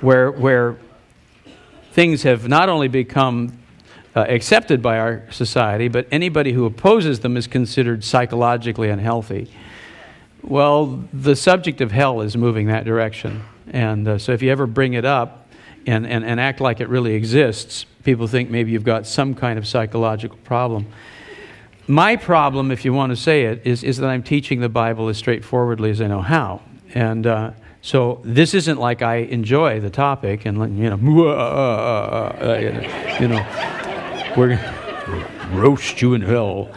where, where things have not only become uh, accepted by our society, but anybody who opposes them is considered psychologically unhealthy. Well, the subject of hell is moving that direction. And uh, so if you ever bring it up and, and, and act like it really exists, people think maybe you've got some kind of psychological problem. My problem, if you want to say it, is, is that I'm teaching the Bible as straightforwardly as I know how. And uh, so this isn't like I enjoy the topic and you know, uh, uh, uh, you know, we're gonna roast you in hell.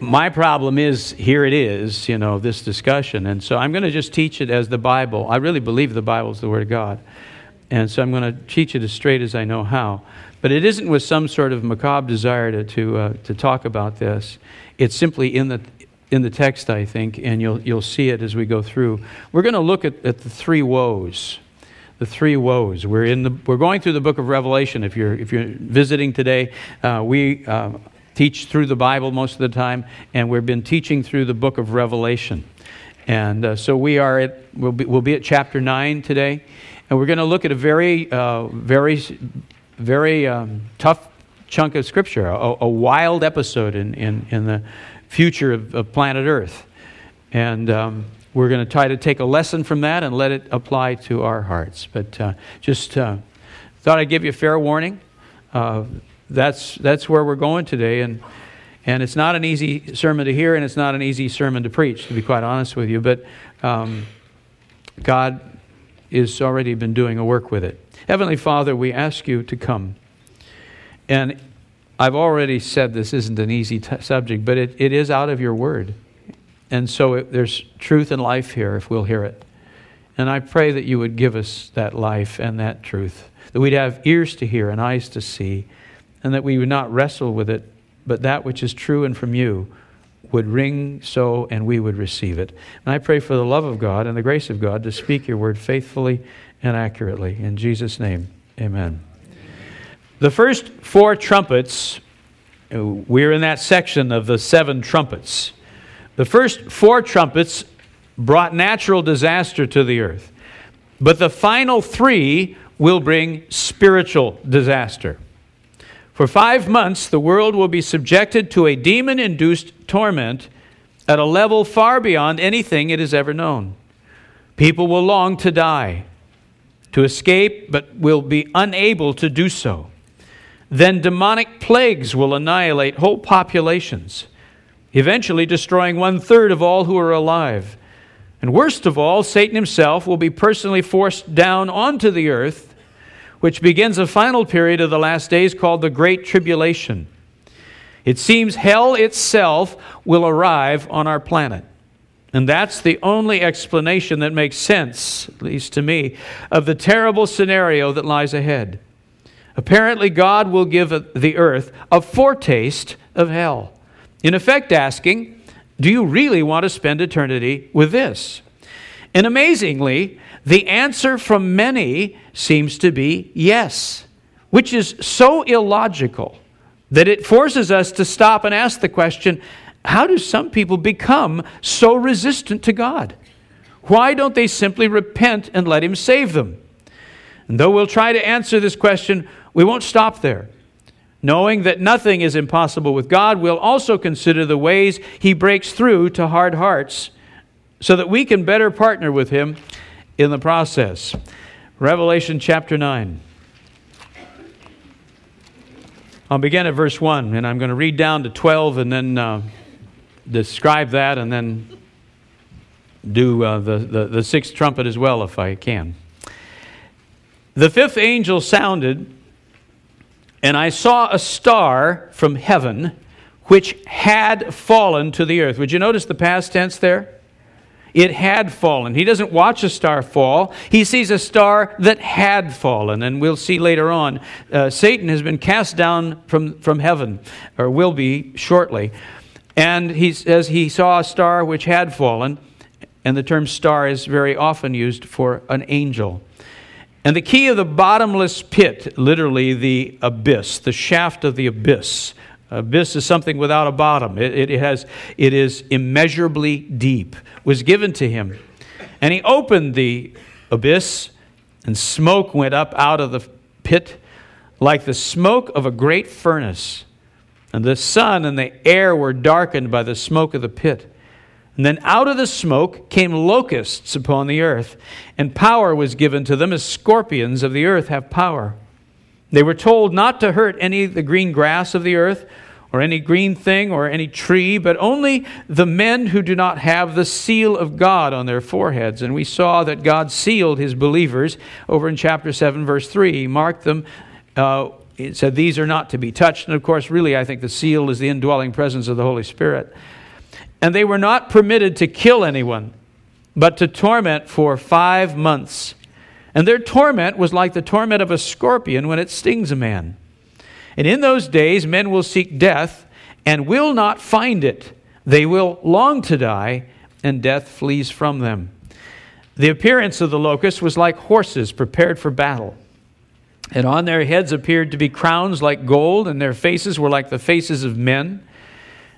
My problem is here it is, you know, this discussion, and so I'm going to just teach it as the Bible. I really believe the Bible is the Word of God, and so I'm going to teach it as straight as I know how. But it isn't with some sort of macabre desire to to, uh, to talk about this. It's simply in the in the text, I think, and you'll, you'll see it as we go through. We're going to look at, at the three woes. The three woes. We're, in the, we're going through the book of Revelation. If you're, if you're visiting today, uh, we uh, teach through the Bible most of the time, and we've been teaching through the book of Revelation. And uh, so we are at, we'll be, we'll be at chapter 9 today, and we're going to look at a very, uh, very, very um, tough chunk of Scripture, a, a wild episode in, in, in the future of, of planet Earth. And um, we're going to try to take a lesson from that and let it apply to our hearts. But uh, just uh, thought I'd give you a fair warning. Uh, that's, that's where we're going today. And, and it's not an easy sermon to hear, and it's not an easy sermon to preach, to be quite honest with you. But um, God has already been doing a work with it. Heavenly Father, we ask you to come. And I've already said this isn't an easy t- subject, but it, it is out of your word. And so it, there's truth and life here if we'll hear it. And I pray that you would give us that life and that truth, that we'd have ears to hear and eyes to see, and that we would not wrestle with it, but that which is true and from you would ring so and we would receive it. And I pray for the love of God and the grace of God to speak your word faithfully and accurately. In Jesus' name, amen. The first four trumpets, we're in that section of the seven trumpets. The first four trumpets brought natural disaster to the earth, but the final three will bring spiritual disaster. For five months, the world will be subjected to a demon induced torment at a level far beyond anything it has ever known. People will long to die, to escape, but will be unable to do so then demonic plagues will annihilate whole populations, eventually destroying one third of all who are alive. And worst of all, Satan himself will be personally forced down onto the earth, which begins a final period of the last days called the Great Tribulation. It seems hell itself will arrive on our planet. And that's the only explanation that makes sense, at least to me, of the terrible scenario that lies ahead. Apparently, God will give the earth a foretaste of hell. In effect, asking, Do you really want to spend eternity with this? And amazingly, the answer from many seems to be yes, which is so illogical that it forces us to stop and ask the question how do some people become so resistant to God? Why don't they simply repent and let Him save them? And though we'll try to answer this question, we won't stop there. Knowing that nothing is impossible with God, we'll also consider the ways He breaks through to hard hearts so that we can better partner with Him in the process. Revelation chapter 9. I'll begin at verse 1, and I'm going to read down to 12 and then uh, describe that and then do uh, the, the, the sixth trumpet as well if I can. The fifth angel sounded and I saw a star from heaven which had fallen to the earth. Would you notice the past tense there? it had fallen. He doesn't watch a star fall, he sees a star that had fallen. And we'll see later on, uh, Satan has been cast down from, from heaven, or will be shortly. And he says he saw a star which had fallen, and the term star is very often used for an angel. And the key of the bottomless pit, literally the abyss, the shaft of the abyss. Abyss is something without a bottom. It, it, has, it is immeasurably deep, was given to him. And he opened the abyss, and smoke went up out of the pit like the smoke of a great furnace. And the sun and the air were darkened by the smoke of the pit. And then out of the smoke came locusts upon the earth, and power was given to them as scorpions of the earth have power. They were told not to hurt any of the green grass of the earth, or any green thing, or any tree, but only the men who do not have the seal of God on their foreheads. And we saw that God sealed his believers over in chapter 7, verse 3. He marked them. Uh, it said these are not to be touched. And of course, really, I think the seal is the indwelling presence of the Holy Spirit. And they were not permitted to kill anyone, but to torment for five months. And their torment was like the torment of a scorpion when it stings a man. And in those days, men will seek death and will not find it. They will long to die, and death flees from them. The appearance of the locusts was like horses prepared for battle. And on their heads appeared to be crowns like gold, and their faces were like the faces of men.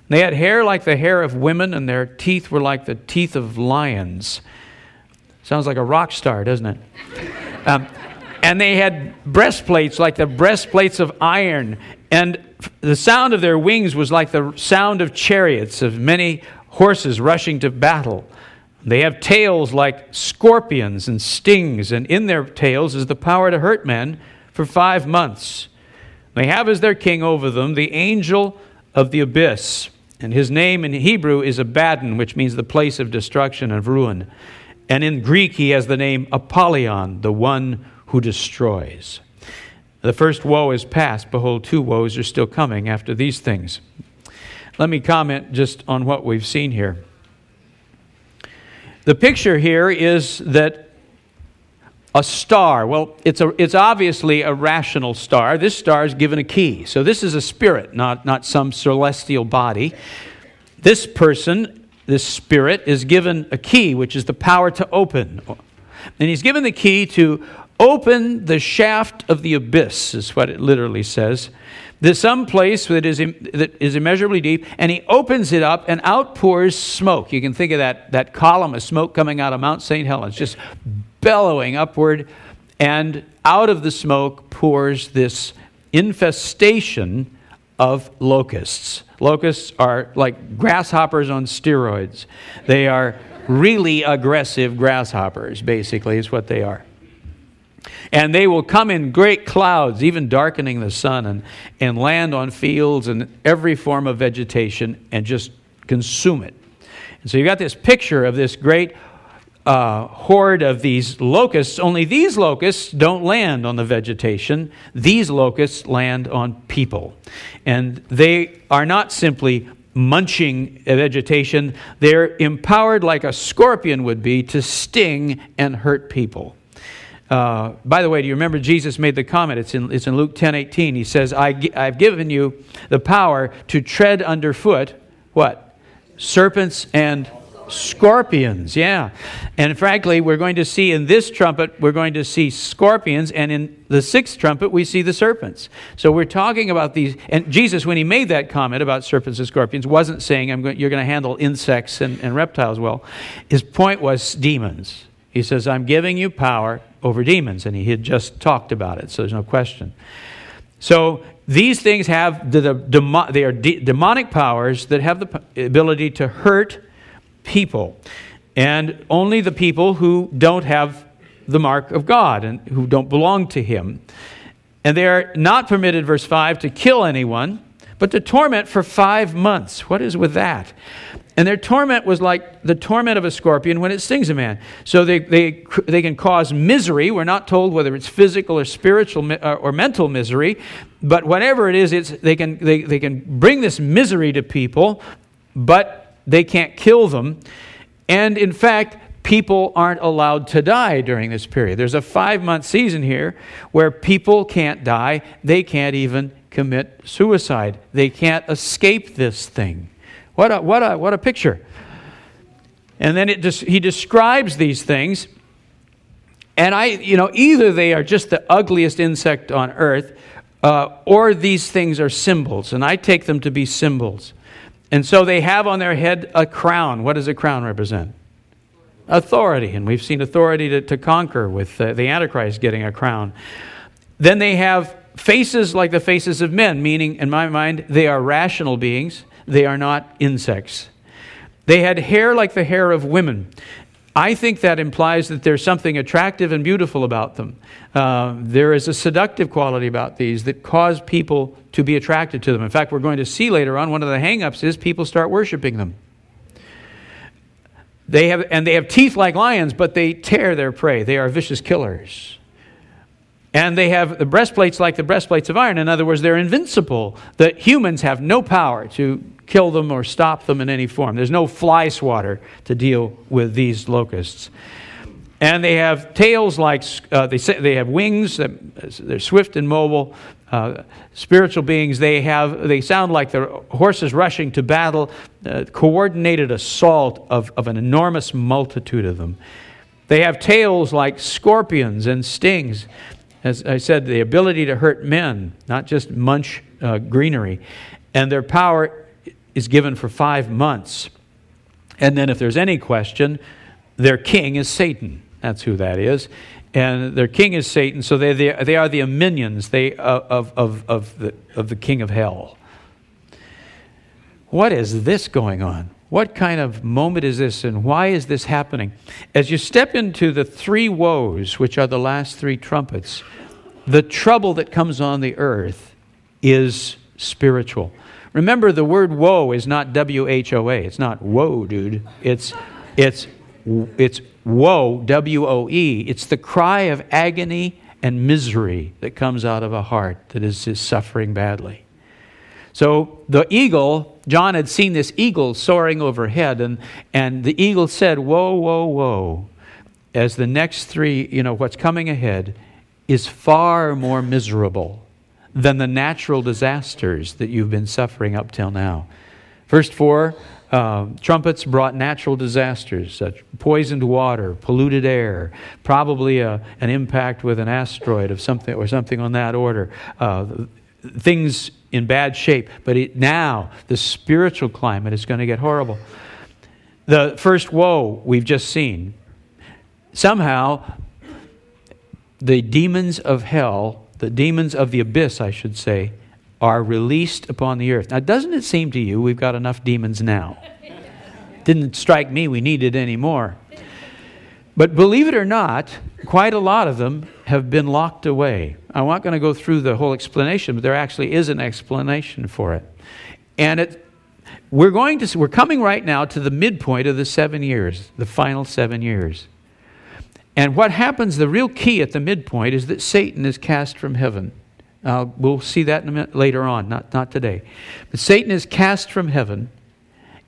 They had hair like the hair of women, and their teeth were like the teeth of lions. Sounds like a rock star, doesn't it? Um, and they had breastplates like the breastplates of iron, and the sound of their wings was like the sound of chariots, of many horses rushing to battle. They have tails like scorpions and stings, and in their tails is the power to hurt men for five months. They have as their king over them the angel of the abyss. And his name in Hebrew is Abaddon, which means the place of destruction and ruin. And in Greek, he has the name Apollyon, the one who destroys. The first woe is past. Behold, two woes are still coming after these things. Let me comment just on what we've seen here. The picture here is that a star, well, it's, a, it's obviously a rational star. This star is given a key. So this is a spirit, not, not some celestial body. This person, this spirit, is given a key, which is the power to open. And he's given the key to open the shaft of the abyss, is what it literally says. There's some place that is, that is immeasurably deep, and he opens it up and outpours smoke. You can think of that, that column of smoke coming out of Mount St. Helens, just bellowing upward, and out of the smoke pours this infestation of locusts. Locusts are like grasshoppers on steroids. They are really aggressive grasshoppers, basically, is what they are. And they will come in great clouds, even darkening the sun, and, and land on fields and every form of vegetation and just consume it. And so you've got this picture of this great uh, horde of these locusts, only these locusts don't land on the vegetation. These locusts land on people. And they are not simply munching vegetation, they're empowered like a scorpion would be to sting and hurt people. Uh, by the way, do you remember Jesus made the comment? It's in, it's in Luke 10 18. He says, I, I've given you the power to tread underfoot what? Serpents and scorpions. Yeah. And frankly, we're going to see in this trumpet, we're going to see scorpions, and in the sixth trumpet, we see the serpents. So we're talking about these. And Jesus, when he made that comment about serpents and scorpions, wasn't saying, I'm going, You're going to handle insects and, and reptiles well. His point was demons. He says, I'm giving you power over demons. And he had just talked about it, so there's no question. So these things have the, the, they are de- demonic powers that have the ability to hurt people. And only the people who don't have the mark of God and who don't belong to Him. And they are not permitted, verse 5, to kill anyone, but to torment for five months. What is with that? And their torment was like the torment of a scorpion when it stings a man. So they, they, they can cause misery. We're not told whether it's physical or spiritual uh, or mental misery, but whatever it is, it's, they, can, they, they can bring this misery to people, but they can't kill them. And in fact, people aren't allowed to die during this period. There's a five month season here where people can't die, they can't even commit suicide, they can't escape this thing. What a, what a, what a picture. And then it just, he describes these things. And I, you know, either they are just the ugliest insect on earth, uh, or these things are symbols. And I take them to be symbols. And so they have on their head a crown. What does a crown represent? Authority. And we've seen authority to, to conquer with uh, the Antichrist getting a crown. Then they have faces like the faces of men, meaning, in my mind, they are rational beings, they are not insects. They had hair like the hair of women. I think that implies that there's something attractive and beautiful about them. Uh, there is a seductive quality about these that cause people to be attracted to them. In fact, we're going to see later on one of the hangups is people start worshiping them. They have, and they have teeth like lions, but they tear their prey. They are vicious killers. And they have the breastplates like the breastplates of iron. In other words, they're invincible. The humans have no power to kill them or stop them in any form. There's no fly swatter to deal with these locusts. And they have tails like, uh, they, they have wings, they're swift and mobile. Uh, spiritual beings, they, have, they sound like the horses rushing to battle, uh, coordinated assault of, of an enormous multitude of them. They have tails like scorpions and stings. As I said, the ability to hurt men, not just munch uh, greenery. And their power is given for five months. And then, if there's any question, their king is Satan. That's who that is. And their king is Satan, so they, they, they are the minions they, of, of, of, the, of the king of hell. What is this going on? What kind of moment is this, and why is this happening? As you step into the three woes, which are the last three trumpets, the trouble that comes on the earth is spiritual. Remember, the word woe is not W H O A. It's not woe, dude. It's, it's, it's woe, W O E. It's the cry of agony and misery that comes out of a heart that is, is suffering badly. So the eagle, John had seen this eagle soaring overhead, and, and the eagle said, Whoa, whoa, whoa. As the next three, you know, what's coming ahead is far more miserable than the natural disasters that you've been suffering up till now. First four uh, trumpets brought natural disasters, such poisoned water, polluted air, probably a, an impact with an asteroid of something or something on that order. Uh, things in bad shape. But it, now the spiritual climate is going to get horrible. The first woe we've just seen. Somehow, the demons of hell the demons of the abyss, I should say, are released upon the earth. Now, doesn't it seem to you we've got enough demons now? Didn't strike me we needed any more. But believe it or not, quite a lot of them have been locked away. I'm not going to go through the whole explanation, but there actually is an explanation for it. And it, we're going to we're coming right now to the midpoint of the 7 years, the final 7 years. And what happens, the real key at the midpoint, is that Satan is cast from heaven. Uh, we'll see that minute, later on, not, not today. But Satan is cast from heaven,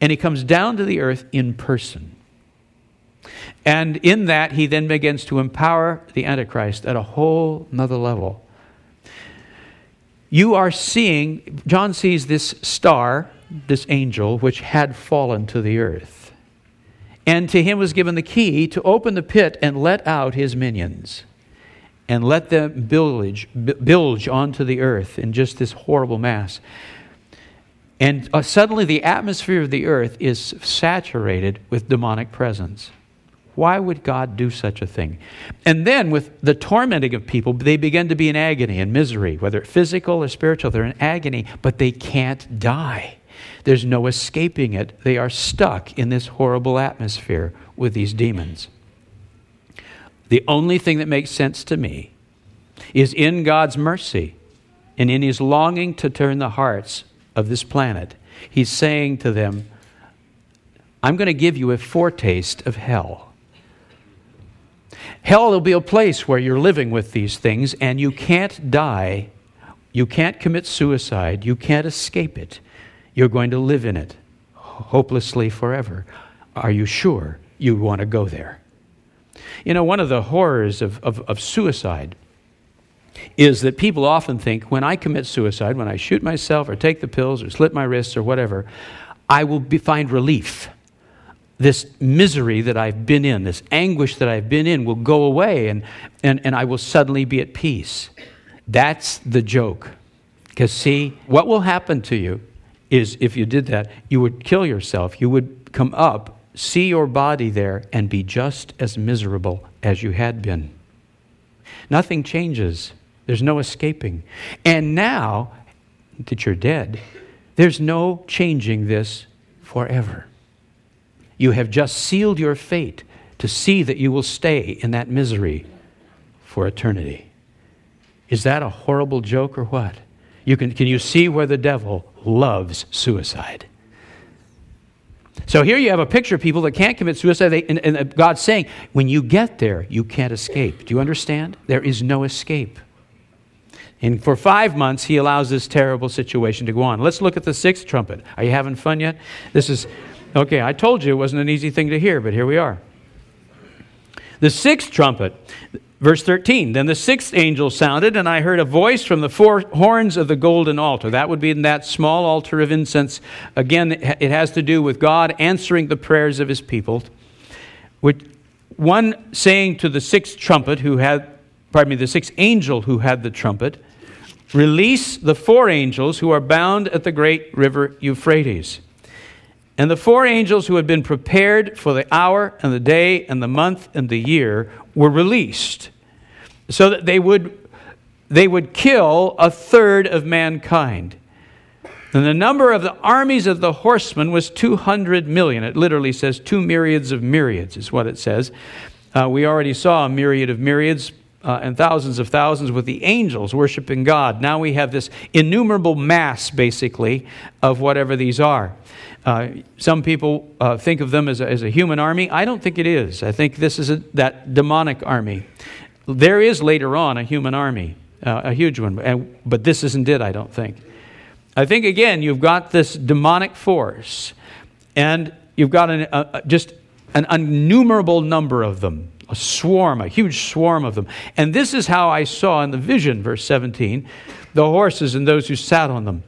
and he comes down to the earth in person. And in that, he then begins to empower the Antichrist at a whole nother level. You are seeing, John sees this star, this angel, which had fallen to the earth. And to him was given the key to open the pit and let out his minions and let them bilge, bilge onto the earth in just this horrible mass. And uh, suddenly the atmosphere of the earth is saturated with demonic presence. Why would God do such a thing? And then, with the tormenting of people, they begin to be in agony and misery, whether physical or spiritual. They're in agony, but they can't die. There's no escaping it. They are stuck in this horrible atmosphere with these demons. The only thing that makes sense to me is in God's mercy and in his longing to turn the hearts of this planet, he's saying to them, I'm going to give you a foretaste of hell. Hell will be a place where you're living with these things and you can't die, you can't commit suicide, you can't escape it. You're going to live in it hopelessly forever. Are you sure? you want to go there. You know, one of the horrors of, of, of suicide is that people often think when I commit suicide, when I shoot myself or take the pills or slit my wrists or whatever, I will be, find relief. This misery that I've been in, this anguish that I've been in, will go away and, and, and I will suddenly be at peace. That's the joke. Because, see, what will happen to you is if you did that, you would kill yourself. You would come up, see your body there, and be just as miserable as you had been. Nothing changes. There's no escaping. And now that you're dead, there's no changing this forever. You have just sealed your fate to see that you will stay in that misery for eternity. Is that a horrible joke or what? You can, can you see where the devil loves suicide? So here you have a picture of people that can't commit suicide, they, and, and God's saying, when you get there, you can't escape. Do you understand? There is no escape. And for five months, he allows this terrible situation to go on. Let's look at the sixth trumpet. Are you having fun yet? This is, okay, I told you it wasn't an easy thing to hear, but here we are. The sixth trumpet, verse 13. Then the sixth angel sounded, and I heard a voice from the four horns of the golden altar. That would be in that small altar of incense. Again, it has to do with God answering the prayers of his people. With one saying to the sixth trumpet, who had, pardon me, the sixth angel who had the trumpet, Release the four angels who are bound at the great river Euphrates. And the four angels who had been prepared for the hour and the day and the month and the year were released so that they would, they would kill a third of mankind. And the number of the armies of the horsemen was 200 million. It literally says two myriads of myriads, is what it says. Uh, we already saw a myriad of myriads uh, and thousands of thousands with the angels worshiping God. Now we have this innumerable mass, basically, of whatever these are. Uh, some people uh, think of them as a, as a human army. I don't think it is. I think this is a, that demonic army. There is later on a human army, uh, a huge one, and, but this isn't it, I don't think. I think, again, you've got this demonic force, and you've got an, just an innumerable number of them a swarm, a huge swarm of them. And this is how I saw in the vision, verse 17, the horses and those who sat on them.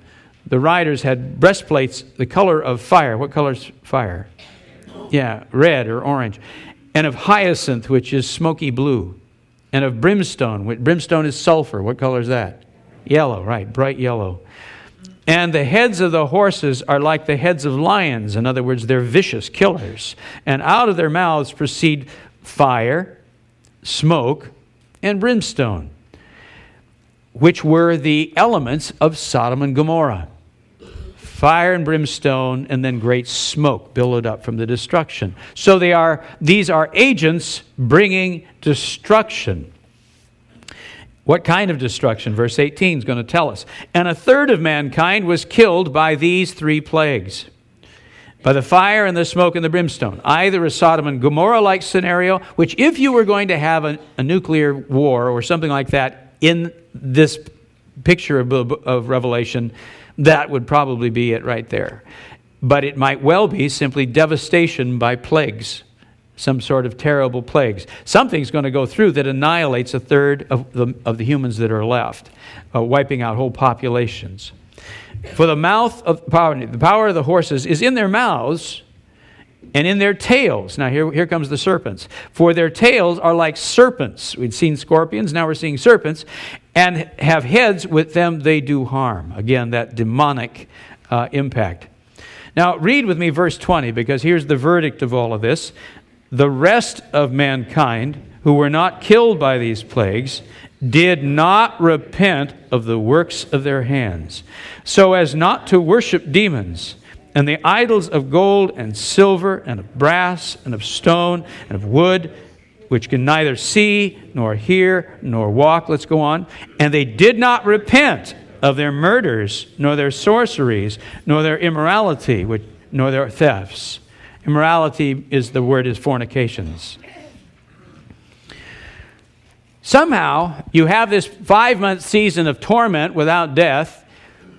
The riders had breastplates the color of fire. What color is fire? Yeah, red or orange. And of hyacinth, which is smoky blue. And of brimstone. Brimstone is sulfur. What color is that? Yellow, right, bright yellow. And the heads of the horses are like the heads of lions. In other words, they're vicious killers. And out of their mouths proceed fire, smoke, and brimstone, which were the elements of Sodom and Gomorrah. Fire and brimstone, and then great smoke billowed up from the destruction. So they are, these are agents bringing destruction. What kind of destruction? Verse 18 is going to tell us. And a third of mankind was killed by these three plagues by the fire and the smoke and the brimstone. Either a Sodom and Gomorrah like scenario, which, if you were going to have a, a, nuclear war or something like that in this picture of, of Revelation, that would probably be it right there. But it might well be simply devastation by plagues, some sort of terrible plagues. Something's going to go through that annihilates a third of the, of the humans that are left, uh, wiping out whole populations. For the mouth of power, the power of the horses is in their mouths and in their tails. Now, here, here comes the serpents. For their tails are like serpents. We'd seen scorpions, now we're seeing serpents, and have heads with them they do harm. Again, that demonic uh, impact. Now, read with me verse 20, because here's the verdict of all of this. The rest of mankind who were not killed by these plagues did not repent of the works of their hands, so as not to worship demons and the idols of gold and silver and of brass and of stone and of wood, which can neither see nor hear nor walk. Let's go on. And they did not repent of their murders, nor their sorceries, nor their immorality, which, nor their thefts. Immorality is the word is fornications. Somehow, you have this five month season of torment without death,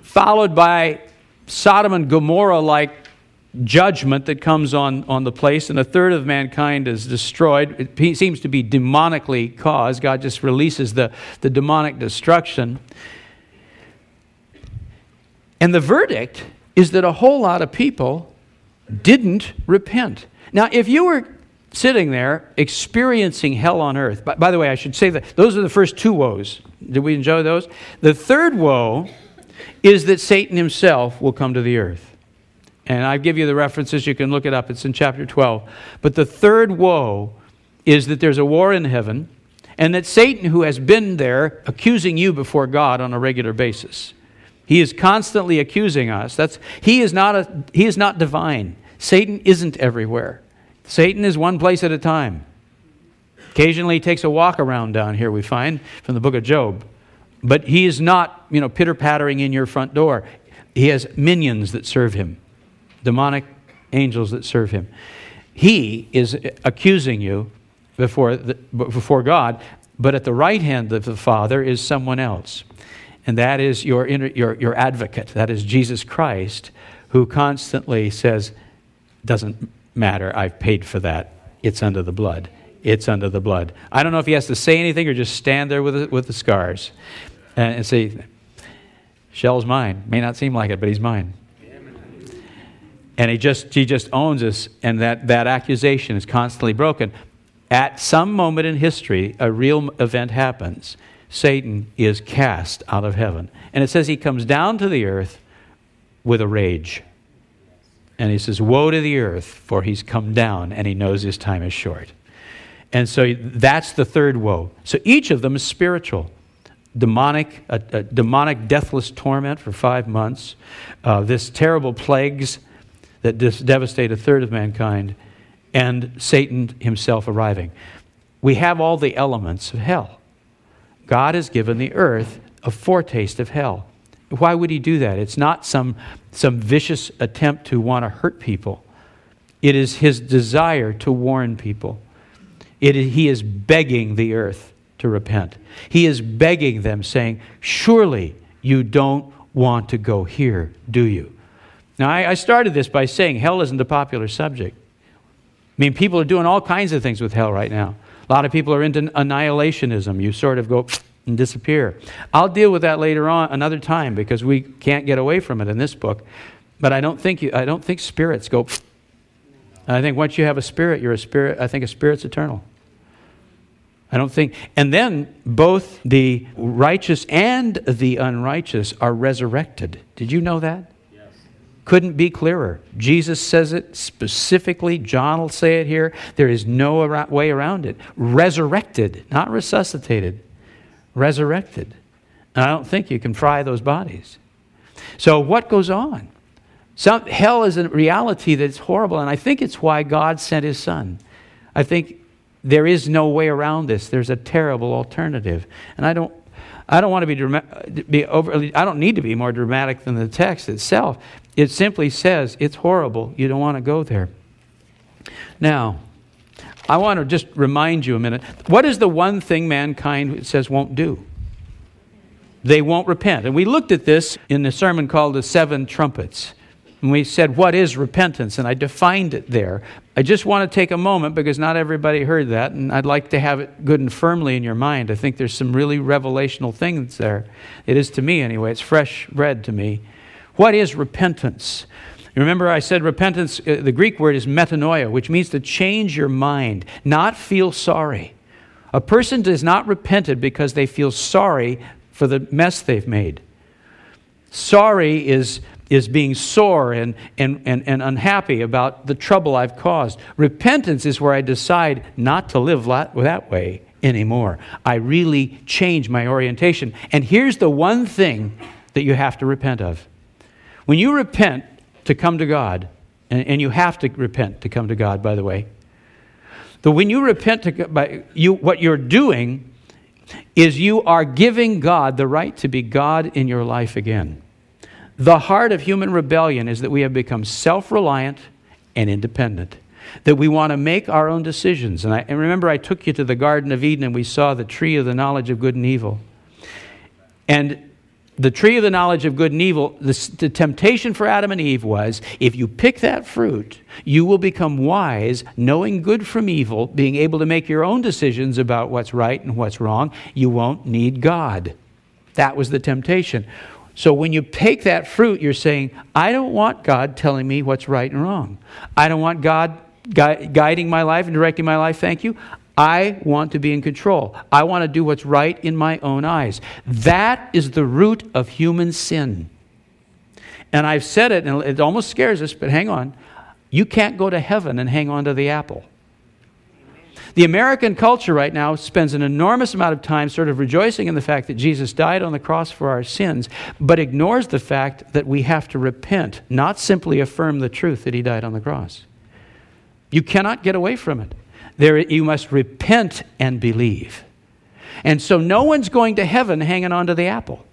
followed by Sodom and Gomorrah like judgment that comes on, on the place, and a third of mankind is destroyed. It seems to be demonically caused. God just releases the, the demonic destruction. And the verdict is that a whole lot of people didn't repent. Now, if you were sitting there experiencing hell on earth, by, by the way, I should say that those are the first two woes. Did we enjoy those? The third woe is that Satan himself will come to the earth. And I give you the references, you can look it up, it's in chapter 12. But the third woe is that there's a war in heaven, and that Satan, who has been there accusing you before God on a regular basis, he is constantly accusing us. That's, he, is not a, he is not divine. Satan isn't everywhere. Satan is one place at a time. Occasionally he takes a walk around down here, we find from the book of Job. But he is not, you know, pitter pattering in your front door. He has minions that serve him demonic angels that serve him. He is accusing you before, the, before God, but at the right hand of the Father is someone else. And that is your, your, your advocate. That is Jesus Christ, who constantly says, Doesn't matter, I've paid for that. It's under the blood. It's under the blood. I don't know if he has to say anything or just stand there with the, with the scars and, and say, Shell's mine. May not seem like it, but he's mine and he just he just owns us and that that accusation is constantly broken. At some moment in history a real event happens. Satan is cast out of heaven. And it says he comes down to the earth with a rage. And he says woe to the earth for he's come down and he knows his time is short. And so that's the third woe. So each of them is spiritual. Demonic a, a demonic deathless torment for five months. Uh, this terrible plagues that devastate a third of mankind, and Satan himself arriving. We have all the elements of hell. God has given the earth a foretaste of hell. Why would he do that? It's not some, some vicious attempt to want to hurt people. It is his desire to warn people. It is, he is begging the earth to repent. He is begging them, saying, Surely you don't want to go here, do you? Now, I, I started this by saying hell isn't a popular subject. I mean, people are doing all kinds of things with hell right now. A lot of people are into annihilationism. You sort of go and disappear. I'll deal with that later on, another time, because we can't get away from it in this book. But I don't think, you, I don't think spirits go. I think once you have a spirit, you're a spirit. I think a spirit's eternal. I don't think. And then both the righteous and the unrighteous are resurrected. Did you know that? Couldn't be clearer. Jesus says it specifically. John will say it here. There is no way around it. Resurrected, not resuscitated. Resurrected. And I don't think you can fry those bodies. So, what goes on? Some, hell is a reality that's horrible, and I think it's why God sent his son. I think there is no way around this. There's a terrible alternative. And I don't I don't want to be, drama- be overly, I don't need to be more dramatic than the text itself. It simply says it's horrible. You don't want to go there. Now, I want to just remind you a minute. What is the one thing mankind says won't do? They won't repent. And we looked at this in the sermon called The Seven Trumpets. And we said, What is repentance? And I defined it there. I just want to take a moment because not everybody heard that, and I'd like to have it good and firmly in your mind. I think there's some really revelational things there. It is to me, anyway. It's fresh bread to me. What is repentance? Remember, I said repentance, uh, the Greek word is metanoia, which means to change your mind, not feel sorry. A person does not repent because they feel sorry for the mess they've made. Sorry is is being sore and, and, and, and unhappy about the trouble I've caused. Repentance is where I decide not to live that way anymore. I really change my orientation. And here's the one thing that you have to repent of. When you repent to come to God, and, and you have to repent to come to God, by the way, but when you repent to by you, what you're doing is you are giving God the right to be God in your life again. The heart of human rebellion is that we have become self reliant and independent, that we want to make our own decisions. And, I, and remember, I took you to the Garden of Eden and we saw the tree of the knowledge of good and evil. And the tree of the knowledge of good and evil, the, the, temptation for Adam and Eve was if you pick that fruit, you will become wise, knowing good from evil, being able to make your own decisions about what's right and what's wrong. You won't need God. That was the temptation. So when you take that fruit, you're saying, I don't want God telling me what's right and wrong. I don't want God gui- guiding my life and directing my life, thank you. I want to be in control. I want to do what's right in my own eyes. That is the root of human sin. And I've said it, and it almost scares us, but hang on. You can't go to heaven and hang on to the apple. The American culture right now spends an enormous amount of time sort of rejoicing in the fact that Jesus died on the cross for our sins, but ignores the fact that we have to repent, not simply affirm the truth that he died on the cross. You cannot get away from it. There, you must repent and believe. And so no one's going to heaven hanging on to the apple.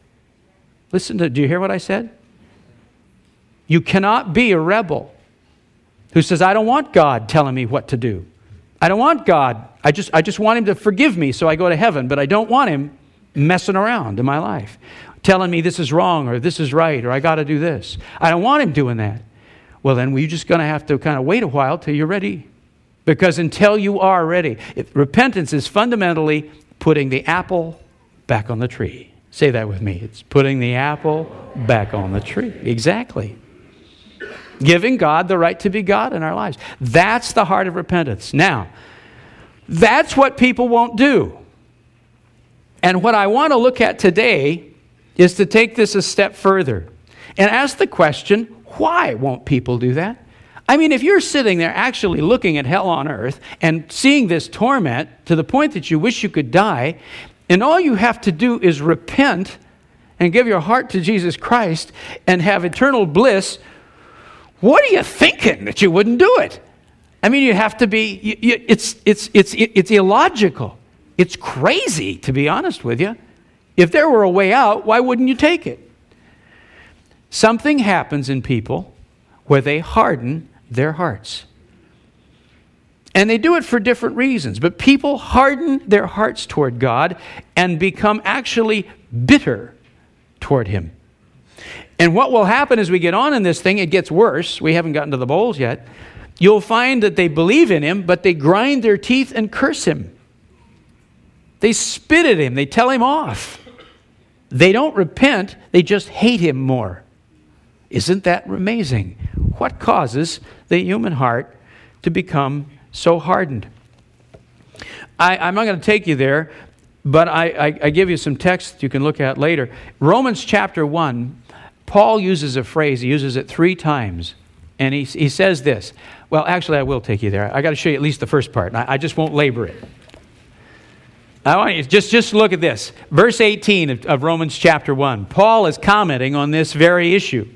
Listen to, do you hear what I said? You cannot be a rebel who says, I don't want God telling me what to do. I don't want God. I just, I just want Him to forgive me so I go to heaven, but I don't want Him messing around in my life, telling me this is wrong or this is right or I got to do this. I don't want Him doing that. Well, then we're just going to have to kind of wait a while till you're ready because until you are ready, if, repentance is fundamentally putting the apple back on the tree. Say that with me. It's putting the apple back on the tree. Exactly. Giving God the right to be God in our lives. That's the heart of repentance. Now, that's what people won't do. And what I want to look at today is to take this a step further and ask the question why won't people do that? I mean, if you're sitting there actually looking at hell on earth and seeing this torment to the point that you wish you could die, and all you have to do is repent and give your heart to Jesus Christ and have eternal bliss, what are you thinking that you wouldn't do it? I mean, you have to be, you, you, it's, it's, it's, it's illogical. It's crazy, to be honest with you. If there were a way out, why wouldn't you take it? Something happens in people where they harden their hearts. And they do it for different reasons. But people harden their hearts toward God and become actually bitter toward Him. And what will happen as we get on in this thing, it gets worse. We haven't gotten to the bowls yet. You'll find that they believe in Him, but they grind their teeth and curse Him. They spit at Him, they tell Him off. They don't repent, they just hate Him more. Isn't that amazing? What causes the human heart to become so hardened? I, am not going to take you there, but I, I, I give you some text you can look at later. Romans chapter 1, Paul uses a phrase, he uses it three times. And he, he says this. Well, actually, I will take you there. I got to show you at least the first part. I, I just won't labor it. I want you just just look at this. Verse 18 of, of Romans chapter 1. Paul is commenting on this very issue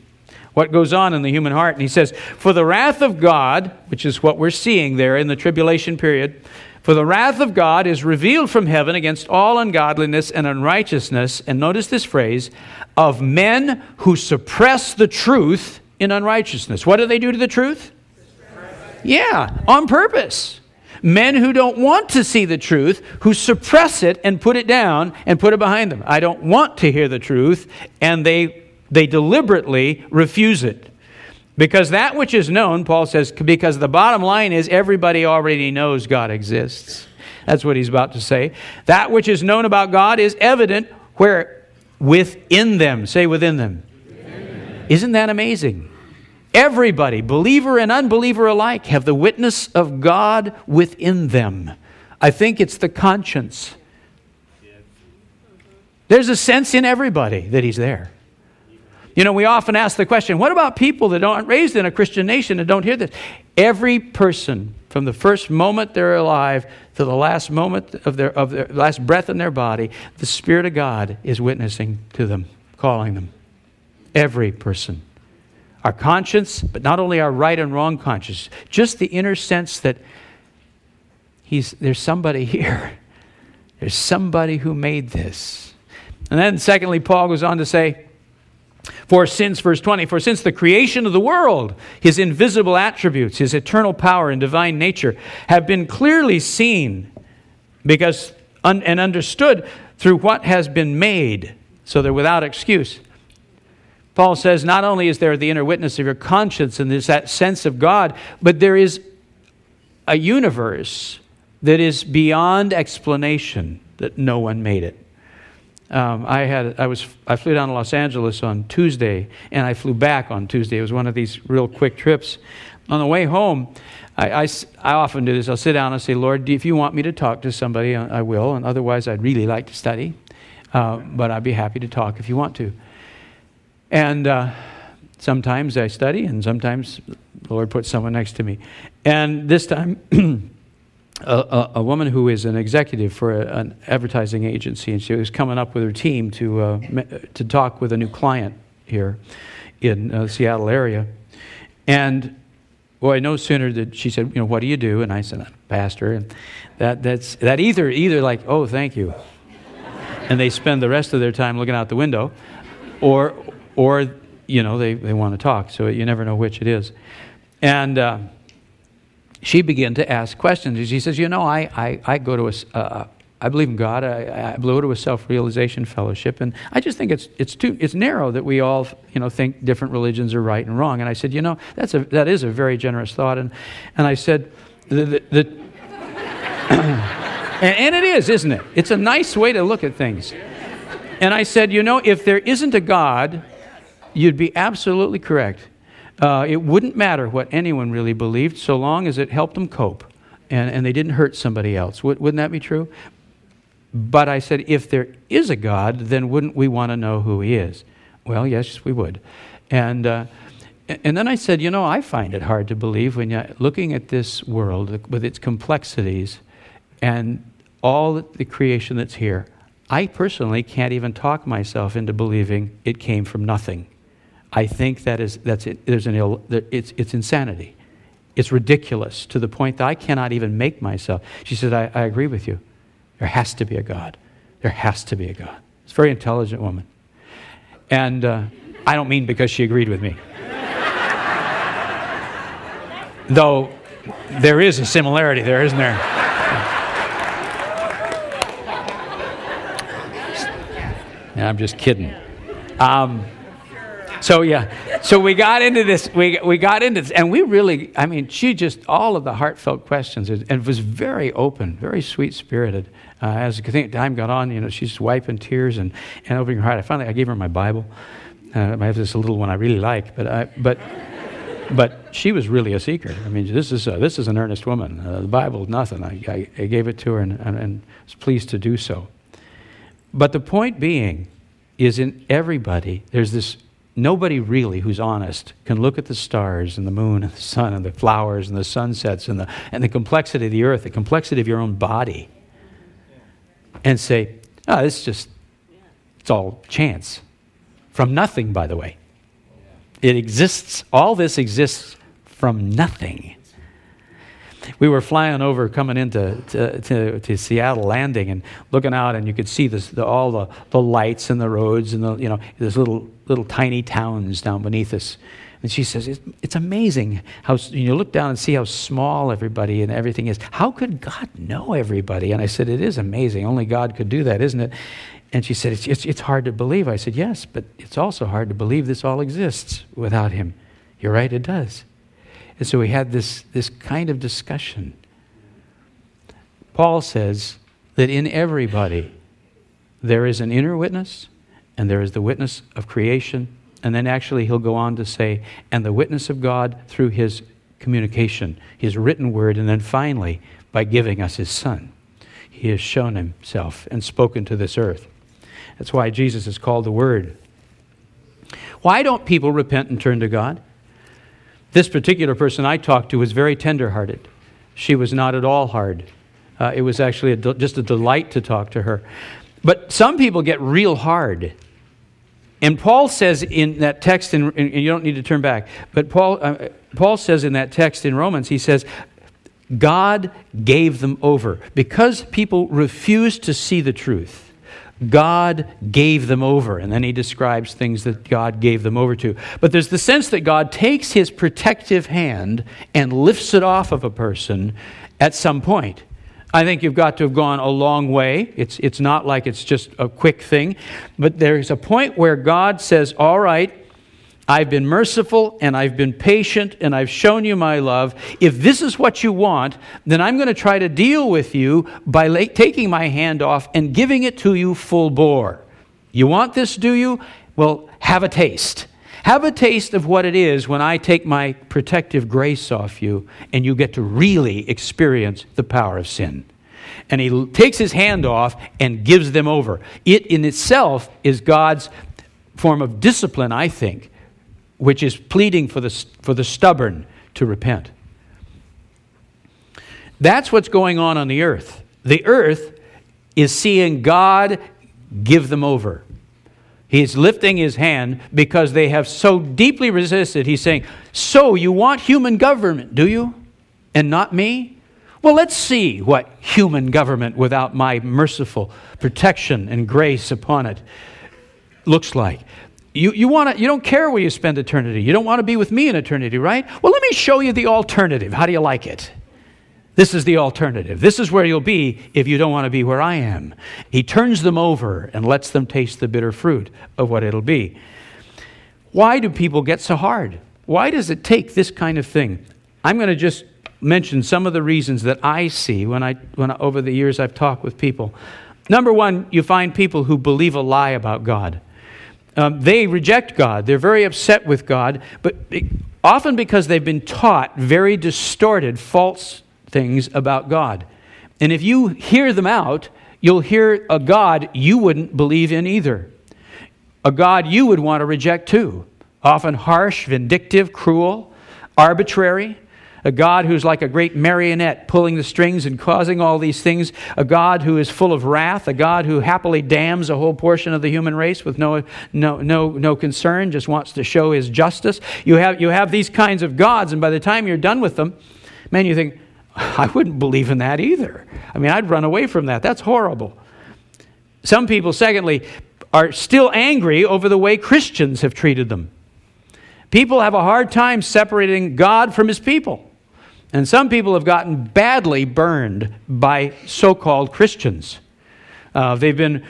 what goes on in the human heart. And he says, For the wrath of God, which is what we're seeing there in the tribulation period, for the wrath of God is revealed from heaven against all ungodliness and unrighteousness, and notice this phrase, of men who suppress the truth in unrighteousness. What do they do to the truth? Yeah, on purpose. Men who don't want to see the truth, who suppress it and put it down and put it behind them. I don't want to hear the truth, and they they deliberately refuse it. Because that which is known, Paul says, because the bottom line is everybody already knows God exists. That's what he's about to say. That which is known about God is evident where? Within them. Say within them. Amen. Isn't that amazing? Everybody, believer and unbeliever alike, have the witness of God within them. I think it's the conscience. There's a sense in everybody that he's there. You know, we often ask the question what about people that aren't raised in a Christian nation and don't hear this? Every person, from the first moment they're alive to the last moment of their, of their last breath in their body, the Spirit of God is witnessing to them, calling them. Every person. Our conscience, but not only our right and wrong conscience, just the inner sense that he's, there's somebody here. There's somebody who made this. And then, secondly, Paul goes on to say, for since, verse 20, for since the creation of the world, his invisible attributes, his eternal power and divine nature have been clearly seen because and understood through what has been made, So they're without excuse. Paul says not only is there the inner witness of your conscience and there's that sense of God, but there is a universe that is beyond explanation that no one made it. Um, I had I was I flew down to Los Angeles on Tuesday and I flew back on Tuesday. It was one of these real quick trips. On the way home, I, I, I often do this. I'll sit down and say, Lord, if you want me to talk to somebody, I will. And otherwise, I'd really like to study. Uh, but I'd be happy to talk if you want to. And uh, sometimes I study, and sometimes the Lord puts someone next to me. And this time, a, a, woman who is an executive for a, an advertising agency, and she was coming up with her team to, uh, to talk with a new client here in the uh, Seattle area. And boy, no sooner did she said, you know, what do you do? And I said, I'm a pastor. And that, that's, that either, either like, oh, thank you. and they spend the rest of their time looking out the window, or, or you know, they, they want to talk. So you never know which it is. And uh, she began to ask questions. She says, You know, I, I, I go to a, uh, I believe in God. I, I go to a self-realization fellowship, and I just think it's it's too it's narrow that we all you know think different religions are right and wrong. And I said, you know, that's a that is a very generous thought. And and I said, the, the, the and, and it is, isn't it? It's a nice way to look at things. And I said, you know, if there isn't a God, you'd be absolutely correct. Uh, it wouldn't matter what anyone really believed so long as it helped them cope and, and they didn't hurt somebody else. Wouldn't that be true? But I said, if there is a God, then wouldn't we want to know who he is? Well, yes, we would. And, uh, and then I said, you know, I find it hard to believe when you're looking at this world with its complexities and all the creation that's here. I personally can't even talk myself into believing it came from nothing. I think that is that's. There's an Ill, it's it's insanity. It's ridiculous to the point that I cannot even make myself. She said, I, I agree with you. There has to be a God. There has to be a God. It's a very intelligent woman. And uh, I don't mean because she agreed with me. Though there is a similarity there, isn't there? And I'm just kidding. Um, so yeah, so we got into this. We we got into this, and we really. I mean, she just all of the heartfelt questions, and was very open, very sweet spirited. Uh, as the time got on, you know, she's wiping tears and, and opening her heart. I finally I gave her my Bible. Uh, I have this little one I really like, but I, but but she was really a seeker. I mean, this is a, this is an earnest woman. Uh, the Bible, nothing. I, I, I, gave it to her and, and, and was pleased to do so. But the point being is in everybody, there's this nobody really who's honest can look at the stars and the moon and the sun and the flowers and the sunsets and the, and the complexity of the earth, the complexity of your own body, and say, ah, oh, it's just, it's all chance. From nothing, by the way. It exists, all this exists from nothing we were flying over, coming into to, to, to, Seattle landing, and looking out, and you could see this, the, all the, the lights and the roads, and the you know, there's little little tiny towns down beneath us. And she says, it's, it's amazing how you look down and see how small everybody and everything is. How could God know everybody? And I said, It is amazing. Only God could do that, isn't it? And she said, it's, it's, it's hard to believe. I said, Yes, but it's also hard to believe this all exists without Him. You're right, it does. And so we had this, this kind of discussion. Paul says that in everybody there is an inner witness and there is the witness of creation. And then actually he'll go on to say, and the witness of God through his communication, his written word, and then finally by giving us his son. He has shown himself and spoken to this earth. That's why Jesus is called the Word. Why don't people repent and turn to God? This particular person I talked to was very tenderhearted. She was not at all hard. Uh, it was actually a de- just a delight to talk to her. But some people get real hard. And Paul says in that text, in, and you don't need to turn back, but Paul, uh, Paul says in that text in Romans, he says, God gave them over. Because people refused to see the truth, God gave them over. And then he describes things that God gave them over to. But there's the sense that God takes his protective hand and lifts it off of a person at some point. I think you've got to have gone a long way. It's, it's not like it's just a quick thing. But there's a point where God says, All right, I've been merciful and I've been patient and I've shown you my love. If this is what you want, then I'm going to try to deal with you by la- taking my hand off and giving it to you full bore. You want this, do you? Well, have a taste. Have a taste of what it is when I take my protective grace off you and you get to really experience the power of sin. And he takes his hand off and gives them over. It in itself is God's form of discipline, I think, which is pleading for the, for the stubborn to repent. That's what's going on on the earth. The earth is seeing God give them over. He's lifting his hand because they have so deeply resisted. He's saying, So you want human government, do you? And not me? Well, let's see what human government without my merciful protection and grace upon it looks like. You, you, wanna, you don't care where you spend eternity. You don't want to be with me in eternity, right? Well, let me show you the alternative. How do you like it? This is the alternative. This is where you'll be if you don't want to be where I am. He turns them over and lets them taste the bitter fruit of what it'll be. Why do people get so hard? Why does it take this kind of thing? I'm going to just mention some of the reasons that I see when I, when I, over the years I've talked with people. Number one, you find people who believe a lie about God. Um, they reject God. They're very upset with God, but often because they've been taught very distorted, false things about God. And if you hear them out, you'll hear a God you wouldn't believe in either. A God you would want to reject too. Often harsh, vindictive, cruel, arbitrary. A God who's like a great marionette pulling the strings and causing all these things. A God who is full of wrath. A God who happily damns a whole portion of the human race with no, no, no, no concern, just wants to show his justice. You have, you have these kinds of gods, and by the time you're done with them, man, you think, I wouldn't believe in that either. I mean, I'd run away from that. That's horrible. Some people, secondly, are still angry over the way Christians have treated them. People have a hard time separating God from his people. And some people have gotten badly burned by so called Christians. Uh, they've been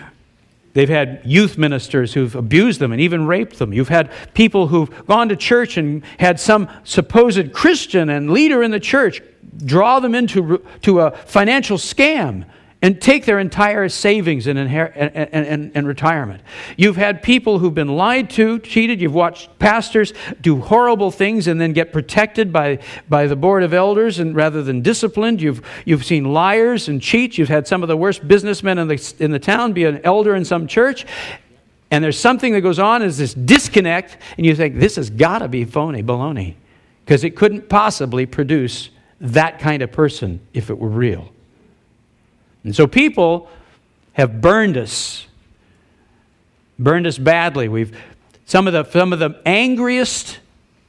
They've had youth ministers who've abused them and even raped them. You've had people who've gone to church and had some supposed Christian and leader in the church draw them into to a financial scam and take their entire savings and, inher- and, and, and, retirement. You've had people who've been lied to, cheated. You've watched pastors do horrible things and then get protected by, by the board of elders and rather than disciplined. You've, you've seen liars and cheats. You've had some of the worst businessmen in the, in the town be an elder in some church. And there's something that goes on is this disconnect, and you think, this has got to be phony baloney because it couldn't possibly produce that kind of person if it were real. And so people have burned us, burned us badly. We've, some, of the, some of the angriest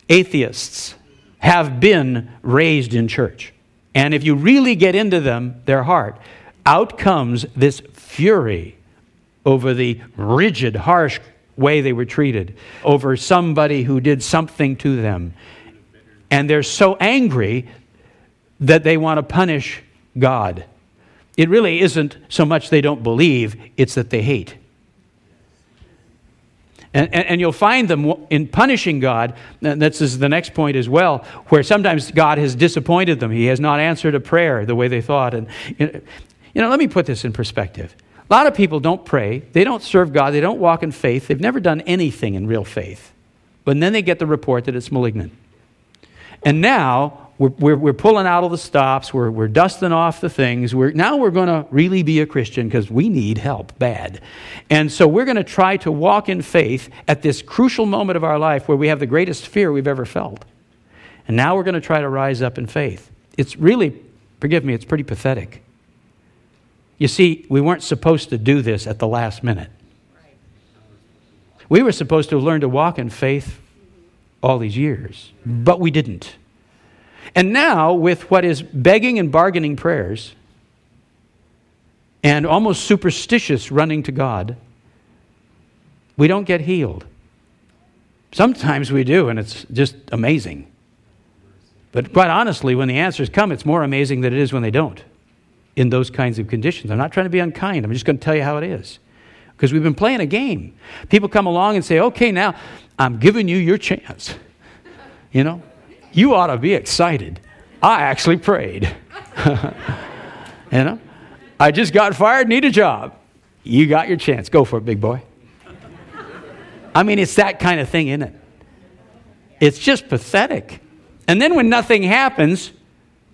atheists have been raised in church. And if you really get into them, their heart, out comes this fury over the rigid, harsh way they were treated, over somebody who did something to them. And they're so angry that they want to punish God. It really isn't so much they don't believe, it's that they hate. And, and, and, you'll find them in punishing God. And this is the next point as well, where sometimes God has disappointed them. He has not answered a prayer the way they thought. And, you know, let me put this in perspective. A lot of people don't pray, they don't serve God, they don't walk in faith, they've never done anything in real faith. But then they get the report that it's malignant. And now we're, we're, we're, pulling out all the stops. We're, we're dusting off the things. We're, now we're going to really be a Christian because we need help bad. And so we're going to try to walk in faith at this crucial moment of our life where we have the greatest fear we've ever felt. And now we're going to try to rise up in faith. It's really, forgive me, it's pretty pathetic. You see, we weren't supposed to do this at the last minute. We were supposed to have learned to walk in faith all these years, but we didn't. And now, with what is begging and bargaining prayers and almost superstitious running to God, we don't get healed. Sometimes we do, and it's just amazing. But quite honestly, when the answers come, it's more amazing than it is when they don't. in those kinds of conditions. I'm not trying to be unkind. I'm just going to tell you how it is. Because we've been playing a game. People come along and say, okay, now I'm giving you your chance. You know, you ought to be excited. I actually prayed. you know, I just got fired, need a job. You got your chance. Go for it, big boy. I mean, it's that kind of thing, isn't it? It's just pathetic. And then when nothing happens,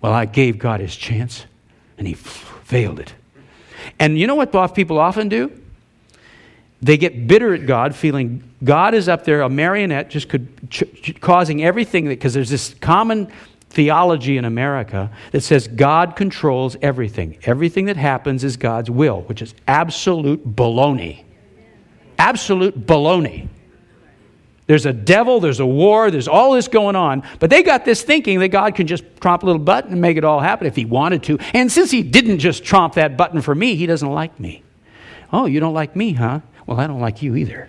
well, I gave God his chance and he failed it. And you know what people often do? They get bitter at God, feeling God is up there, a marionette, just could, ch- causing everything, because there's this common theology in America that says God controls everything. Everything that happens is God's will, which is absolute baloney. Absolute baloney. There's a devil, there's a war, there's all this going on. But they got this thinking that God can just tromp a little button and make it all happen if he wanted to. And since he didn't just tromp that button for me, he doesn't like me. Oh, you don't like me, huh? Well, I don't like you either.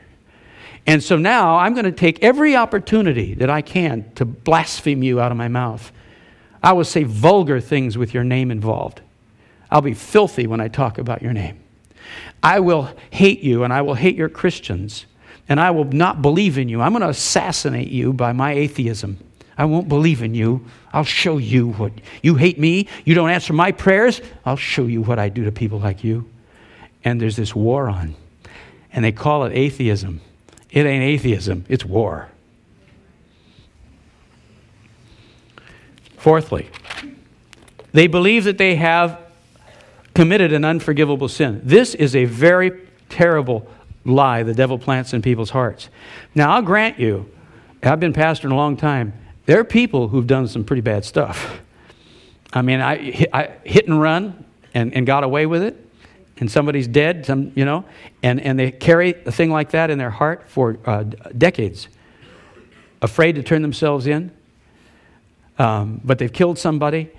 And so now I'm going to take every opportunity that I can to blaspheme you out of my mouth. I will say vulgar things with your name involved. I'll be filthy when I talk about your name. I will hate you and I will hate your Christians and I will not believe in you. I'm going to assassinate you by my atheism. I won't believe in you. I'll show you what you hate me. You don't answer my prayers. I'll show you what I do to people like you. And there's this war on. And they call it atheism. It ain't atheism, it's war. Fourthly, they believe that they have committed an unforgivable sin. This is a very terrible lie the devil plants in people's hearts. Now, I'll grant you, I've been pastoring a long time, there are people who've done some pretty bad stuff. I mean, I, I hit and run and, and got away with it, and somebody's dead, some, you know, and, and they carry a thing like that in their heart for uh, decades, afraid to turn themselves in, um, but they've killed somebody.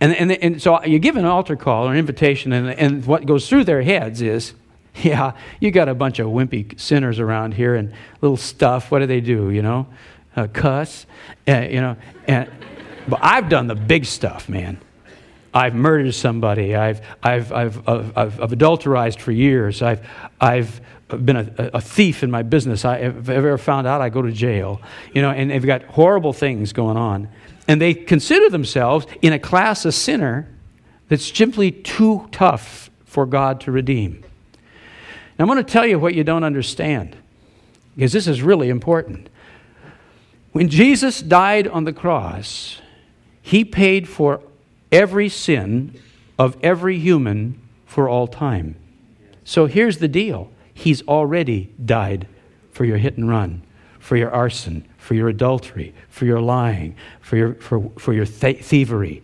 And, and, and so you give an altar call or an invitation, and, and what goes through their heads is, yeah, you got a bunch of wimpy sinners around here and little stuff. What do they do, you know? Uh, cuss, uh, you know. And, but I've done the big stuff, man. I've murdered somebody. I've, I've, I've, I've, I've adulterized for years. I've, I've been a, a thief in my business. I, if I've ever found out, I go to jail. You know, and they've got horrible things going on. And they consider themselves in a class of sinner that's simply too tough for God to redeem. Now, I'm going to tell you what you don't understand, because this is really important. When Jesus died on the cross, he paid for every sin of every human for all time. So here's the deal He's already died for your hit and run, for your arson, for your adultery, for your lying, for your, for, for your th- thievery.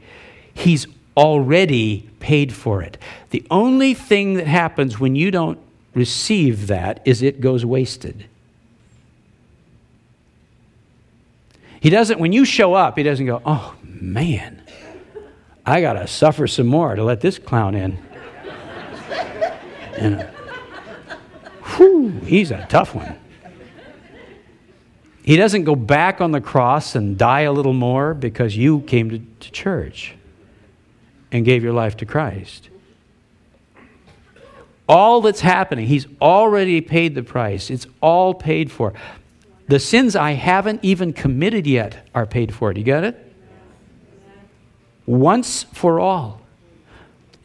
He's already paid for it. The only thing that happens when you don't receive that is it goes wasted. He doesn't, when you show up, he doesn't go, oh man, I got to suffer some more to let this clown in. And, uh, whew, he's a tough one. He doesn't go back on the cross and die a little more because you came to, to church and gave your life to Christ. All that's happening, He's already paid the price. It's all paid for. The sins I haven't even committed yet are paid for. Do you get it? Once for all.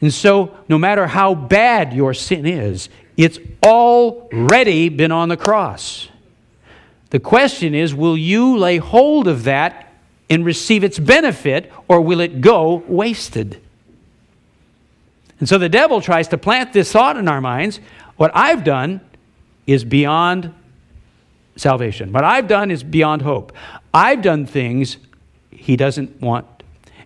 And so, no matter how bad your sin is, it's already been on the cross. The question is will you lay hold of that and receive its benefit, or will it go wasted? And so the devil tries to plant this thought in our minds what I've done is beyond salvation. What I've done is beyond hope. I've done things he doesn't want.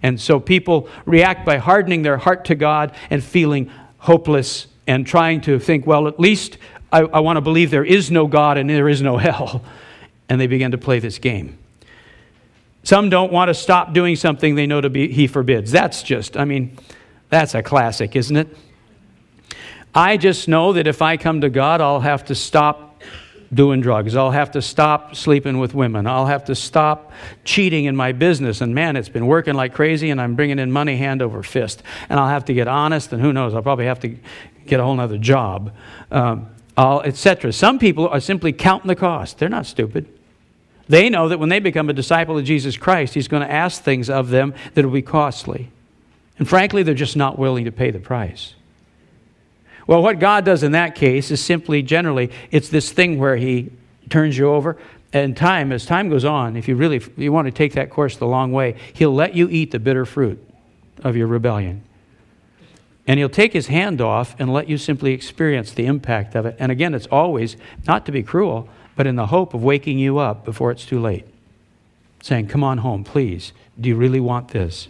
And so people react by hardening their heart to God and feeling hopeless and trying to think, well, at least I, I want to believe there is no God and there is no hell. And they begin to play this game. Some don't want to stop doing something they know to be he forbids. That's just, I mean, that's a classic, isn't it? I just know that if I come to God, I'll have to stop doing drugs. I'll have to stop sleeping with women. I'll have to stop cheating in my business. And man, it's been working like crazy and I'm bringing in money hand over fist. And I'll have to get honest and who knows, I'll probably have to get a whole other job, um, etc. Some people are simply counting the cost. They're not stupid. They know that when they become a disciple of Jesus Christ, He's going to ask things of them that will be costly. And frankly, they're just not willing to pay the price. Well, what God does in that case is simply, generally, it's this thing where He turns you over. And time, as time goes on, if you really if you want to take that course the long way, He'll let you eat the bitter fruit of your rebellion. And He'll take His hand off and let you simply experience the impact of it. And again, it's always not to be cruel, but in the hope of waking you up before it's too late. Saying, Come on home, please. Do you really want this?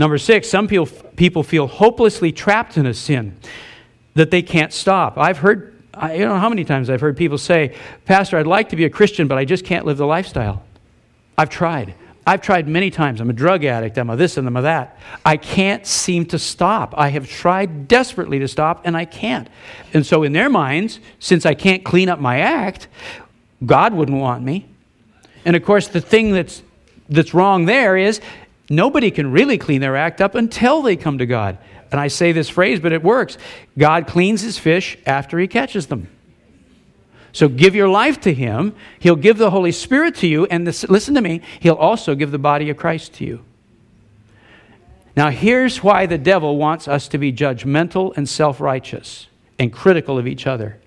Number six, some people people feel hopelessly trapped in a sin that they can't stop. I've heard, I don't know how many times I've heard people say, Pastor, I'd like to be a Christian, but I just can't live the lifestyle. I've tried. I've tried many times. I'm a drug addict. I'm a this and I'm a that. I can't seem to stop. I have tried desperately to stop, and I can't. And so, in their minds, since I can't clean up my act, God wouldn't want me. And of course, the thing that's, that's wrong there is Nobody can really clean their act up until they come to God. And I say this phrase, but it works. God cleans his fish after he catches them. So give your life to him. He'll give the Holy Spirit to you. And this, listen to me, he'll also give the body of Christ to you. Now, here's why the devil wants us to be judgmental and self righteous and critical of each other.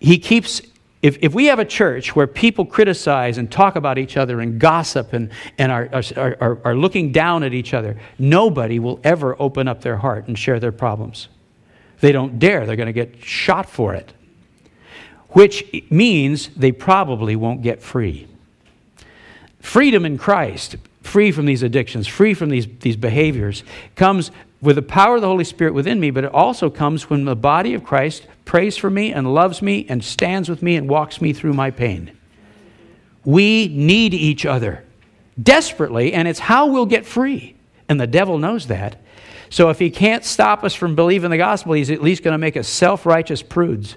He keeps if, if we have a church where people criticize and talk about each other and gossip and, and are, are, are, are looking down at each other, nobody will ever open up their heart and share their problems. They don't dare, they're going to get shot for it, which means they probably won't get free. Freedom in Christ, free from these addictions, free from these, these behaviors, comes with the power of the Holy Spirit within me, but it also comes when the body of Christ prays for me and loves me and stands with me and walks me through my pain. We need each other desperately, and it's how we'll get free. And the devil knows that. So if he can't stop us from believing the gospel, he's at least going to make us self righteous prudes.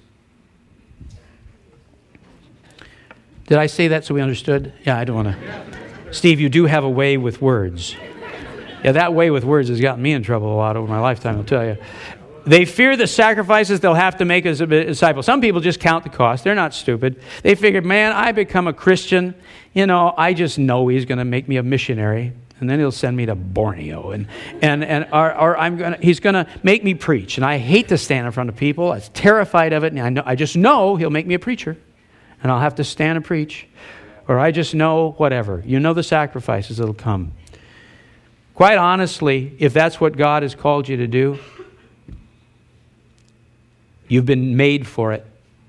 Did I say that so we understood? Yeah, I don't want to. Steve, you do have a way with words. Yeah, that way with words has gotten me in trouble a lot over my lifetime, I'll tell you. They fear the sacrifices they'll have to make as a disciple. Some people just count the cost. They're not stupid. They figure, man, I become a Christian. You know, I just know he's going to make me a missionary. And then he'll send me to Borneo. And, and, and or, or I'm gonna, he's going to make me preach. And I hate to stand in front of people. I'm terrified of it. And I, know, I just know he'll make me a preacher. And I'll have to stand and preach. Or I just know whatever. You know the sacrifices that'll come. Quite honestly, if that's what God has called you to do, you've been made for it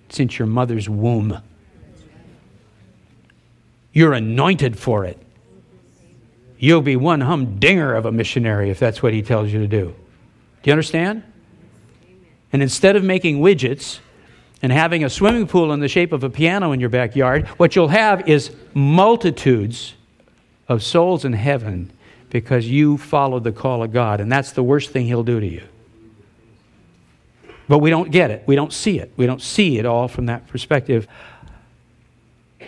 since your mother's womb. You're anointed for it. You'll be one humdinger of a missionary if that's what he tells you to do. Do you understand? And instead of making widgets and having a swimming pool in the shape of a piano in your backyard, what you'll have is multitudes of souls in heaven because you followed the call of God, and that's the worst thing He'll do to you. But we don't get it. We don't see it. We don't see it all from that perspective.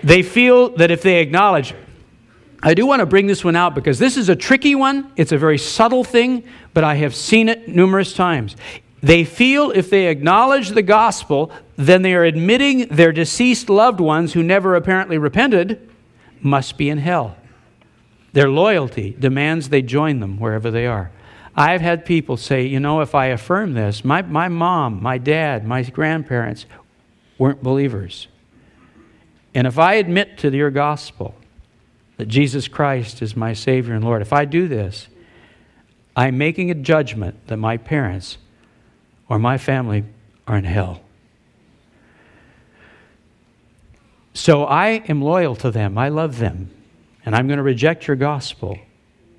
They feel that if they acknowledge, I do want to bring this one out because this is a tricky one. It's a very subtle thing, but I have seen it numerous times. They feel if they acknowledge the gospel, then they are admitting their deceased loved ones who never apparently repented must be in hell. Their loyalty demands they join them wherever they are. I've had people say, you know, if I affirm this, my, my mom, my dad, my grandparents weren't believers. And if I admit to your gospel that Jesus Christ is my Savior and Lord, if I do this, I'm making a judgment that my parents or my family are in hell. So I am loyal to them. I love them. And I'm going to reject your gospel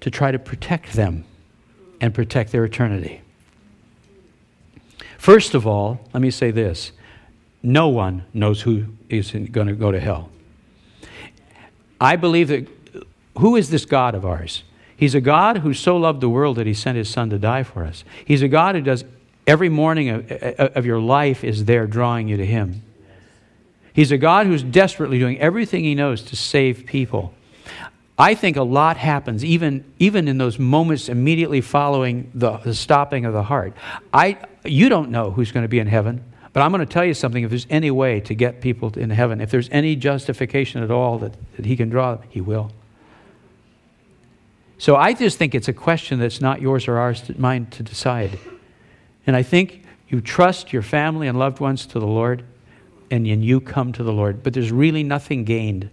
to try to protect them and protect their eternity. First of all, let me say this no one knows who is going to go to hell. I believe that who is this God of ours? He's a God who so loved the world that he sent his son to die for us. He's a God who does every morning of, of your life is there drawing you to him. He's a God who's desperately doing everything he knows to save people. I think a lot happens even, even in those moments immediately following the, the stopping of the heart. I, you don't know who's going to be in heaven, but I'm going to tell you something. If there's any way to get people in heaven, if there's any justification at all that, that he can draw, them, he will. So I just think it's a question that's not yours or ours, mine to decide. And I think you trust your family and loved ones to the Lord, and then you come to the Lord. But there's really nothing gained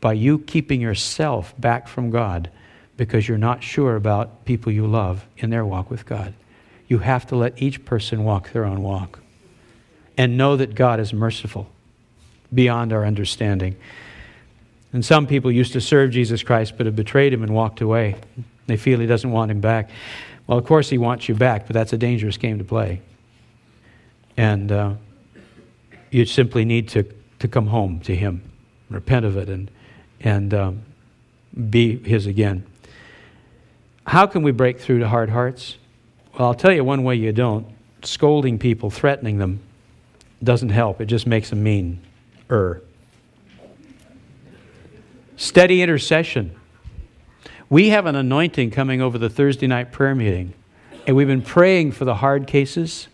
by you keeping yourself back from God because you're not sure about people you love in their walk with God. You have to let each person walk their own walk and know that God is merciful beyond our understanding. And some people used to serve Jesus Christ but have betrayed him and walked away. They feel he doesn't want him back. Well, of course, he wants you back, but that's a dangerous game to play. And uh, you simply need to, to come home to him, repent of it, and and um, be His again. How can we break through to hard hearts? Well, I'll tell you one way you don't. Scolding people, threatening them, doesn't help. It just makes them mean. Er. Steady intercession. We have an anointing coming over the Thursday night prayer meeting, and we've been praying for the hard cases.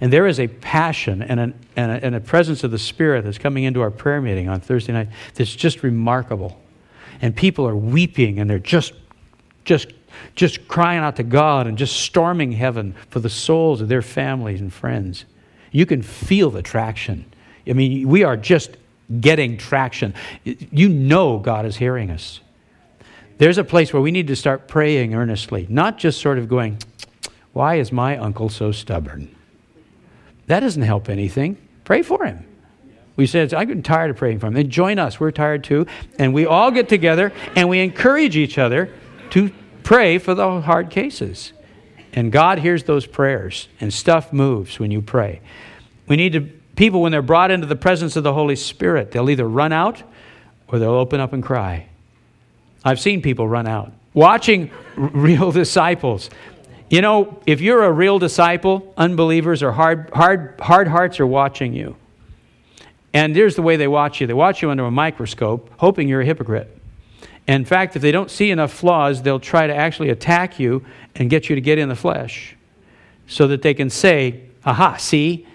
And there is a passion and, an, and, a, and a presence of the Spirit that's coming into our prayer meeting on Thursday night that's just remarkable. And people are weeping and they're just, just, just crying out to God and just storming heaven for the souls of their families and friends. You can feel the traction. I mean, we are just getting traction. You know God is hearing us. There's a place where we need to start praying earnestly, not just sort of going, Why is my uncle so stubborn? That doesn't help anything. Pray for him. We said, I'm tired of praying for him. Then join us. We're tired too. And we all get together and we encourage each other to pray for the hard cases. And God hears those prayers, and stuff moves when you pray. We need to, people, when they're brought into the presence of the Holy Spirit, they'll either run out or they'll open up and cry. I've seen people run out. Watching real disciples, you know, if you're a real disciple, unbelievers or hard, hard, hard hearts are watching you. And here's the way they watch you they watch you under a microscope, hoping you're a hypocrite. in fact, if they don't see enough flaws, they'll try to actually attack you and get you to get in the flesh so that they can say, aha, see,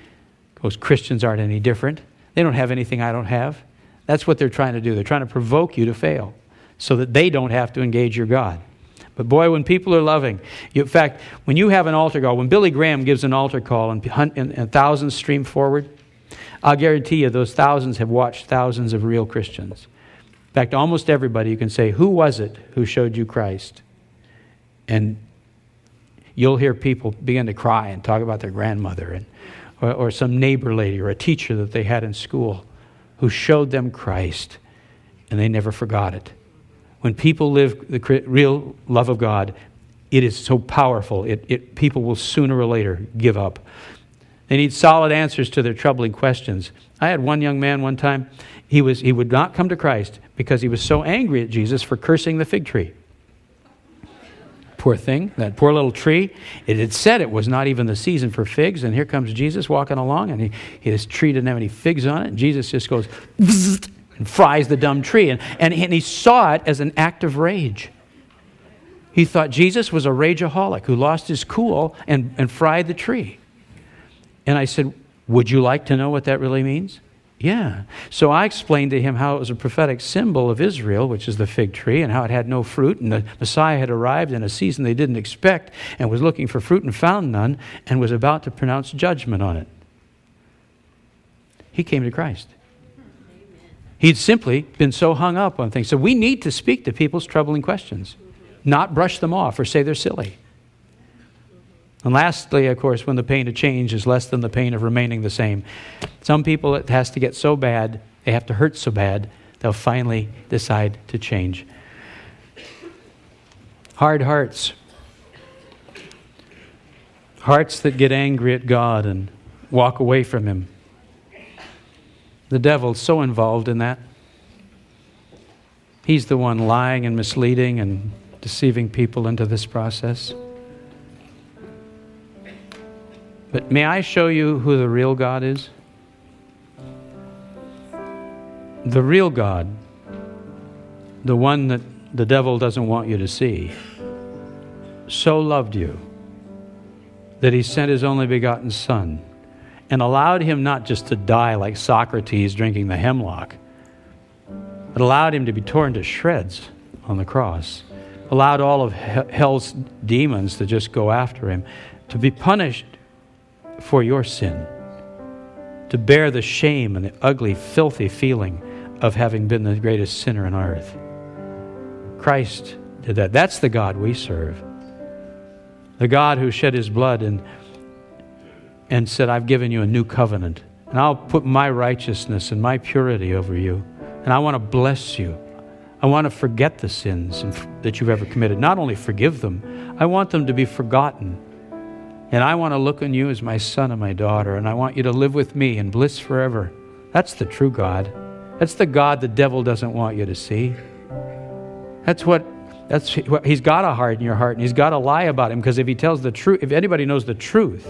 those Christians aren't any different. They don't have anything I don't have. That's what they're trying to do. They're trying to provoke you to fail so that they don't have to engage your God. But boy, when people are loving, in fact, when you have an altar call, when Billy Graham gives an altar call and, and, and thousands stream forward, I'll guarantee you those thousands have watched thousands of real Christians. In fact, almost everybody you can say, Who was it who showed you Christ? And you'll hear people begin to cry and talk about their grandmother and, or, or some neighbor lady or a teacher that they had in school who showed them Christ and they never forgot it. When people live the real love of God, it is so powerful. It, it, people will sooner or later give up. They need solid answers to their troubling questions. I had one young man one time, he, was, he would not come to Christ because he was so angry at Jesus for cursing the fig tree. Poor thing, that poor little tree. It had said it was not even the season for figs, and here comes Jesus walking along, and he, his tree didn't have any figs on it, and Jesus just goes, and fries the dumb tree. And, and, and he saw it as an act of rage. He thought Jesus was a rageaholic who lost his cool and, and fried the tree. And I said, Would you like to know what that really means? Yeah. So I explained to him how it was a prophetic symbol of Israel, which is the fig tree, and how it had no fruit, and the Messiah had arrived in a season they didn't expect and was looking for fruit and found none and was about to pronounce judgment on it. He came to Christ. He'd simply been so hung up on things. So we need to speak to people's troubling questions, not brush them off or say they're silly. And lastly, of course, when the pain of change is less than the pain of remaining the same. Some people, it has to get so bad, they have to hurt so bad, they'll finally decide to change. Hard hearts. Hearts that get angry at God and walk away from Him. The devil's so involved in that. He's the one lying and misleading and deceiving people into this process. But may I show you who the real God is? the real God, the one that the devil doesn't want you to see, so loved you that he sent his only begotten Son and allowed him not just to die like Socrates drinking the hemlock, but allowed him to be torn to shreds on the cross, allowed all of hell's demons to just go after him, to be punished for your sin, to bear the shame and the ugly, filthy feeling of having been the greatest sinner on earth. Christ did that. That's the God we serve. The God who shed his blood and, and said, I've given you a new covenant, and I'll put my righteousness and my purity over you, and I want to bless you. I want to forget the sins that you've ever committed. Not only forgive them, I want them to be forgotten. And I want to look on you as my son and my daughter, and I want you to live with me in bliss forever. That's the true God. That's the God the devil doesn't want you to see. That's what that's he's got to harden your heart and he's got to lie about him because if he tells the truth, if anybody knows the truth,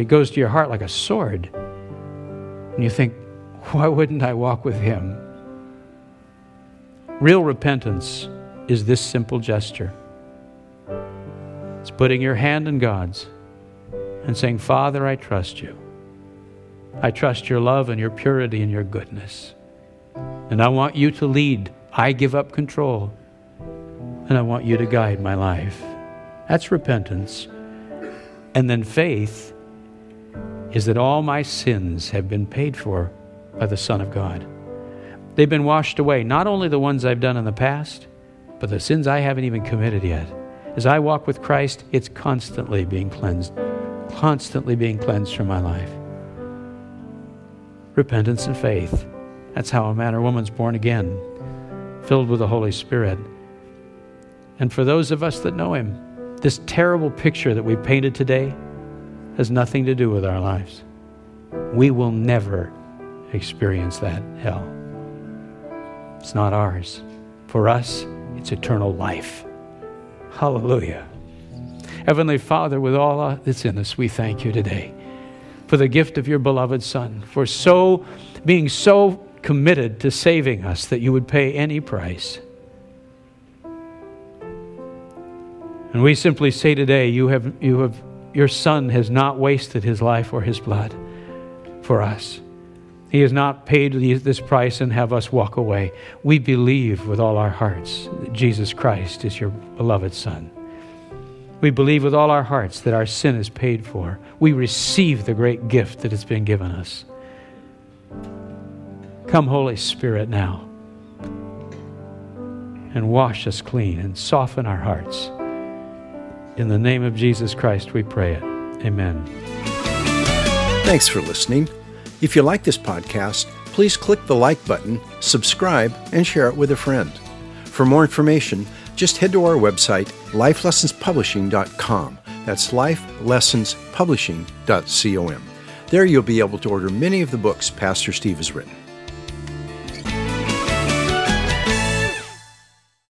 it goes to your heart like a sword. And you think, why wouldn't I walk with him? Real repentance is this simple gesture. It's putting your hand in God's and saying, Father, I trust you. I trust your love and your purity and your goodness. And I want you to lead. I give up control. And I want you to guide my life. That's repentance. And then faith is that all my sins have been paid for by the Son of God. They've been washed away, not only the ones I've done in the past, but the sins I haven't even committed yet. As I walk with Christ, it's constantly being cleansed, constantly being cleansed from my life repentance and faith. That's how a man or woman's born again, filled with the Holy Spirit. And for those of us that know Him, this terrible picture that we painted today has nothing to do with our lives. We will never experience that hell. It's not ours. For us, it's eternal life. Hallelujah. Heavenly Father, with all that's in us, we thank you today for the gift of your beloved Son, for so being so committed to saving us that you would pay any price. And we simply say today, you have, you have, your Son has not wasted his life or his blood for us. He has not paid this price and have us walk away. We believe with all our hearts that Jesus Christ is your beloved Son. We believe with all our hearts that our sin is paid for. We receive the great gift that has been given us. Come, Holy Spirit, now and wash us clean and soften our hearts. In the name of Jesus Christ, we pray it. Amen. Thanks for listening. If you like this podcast, please click the like button, subscribe, and share it with a friend. For more information, just head to our website, lifelessonspublishing.com. That's lifelessonspublishing.com. There you'll be able to order many of the books Pastor Steve has written.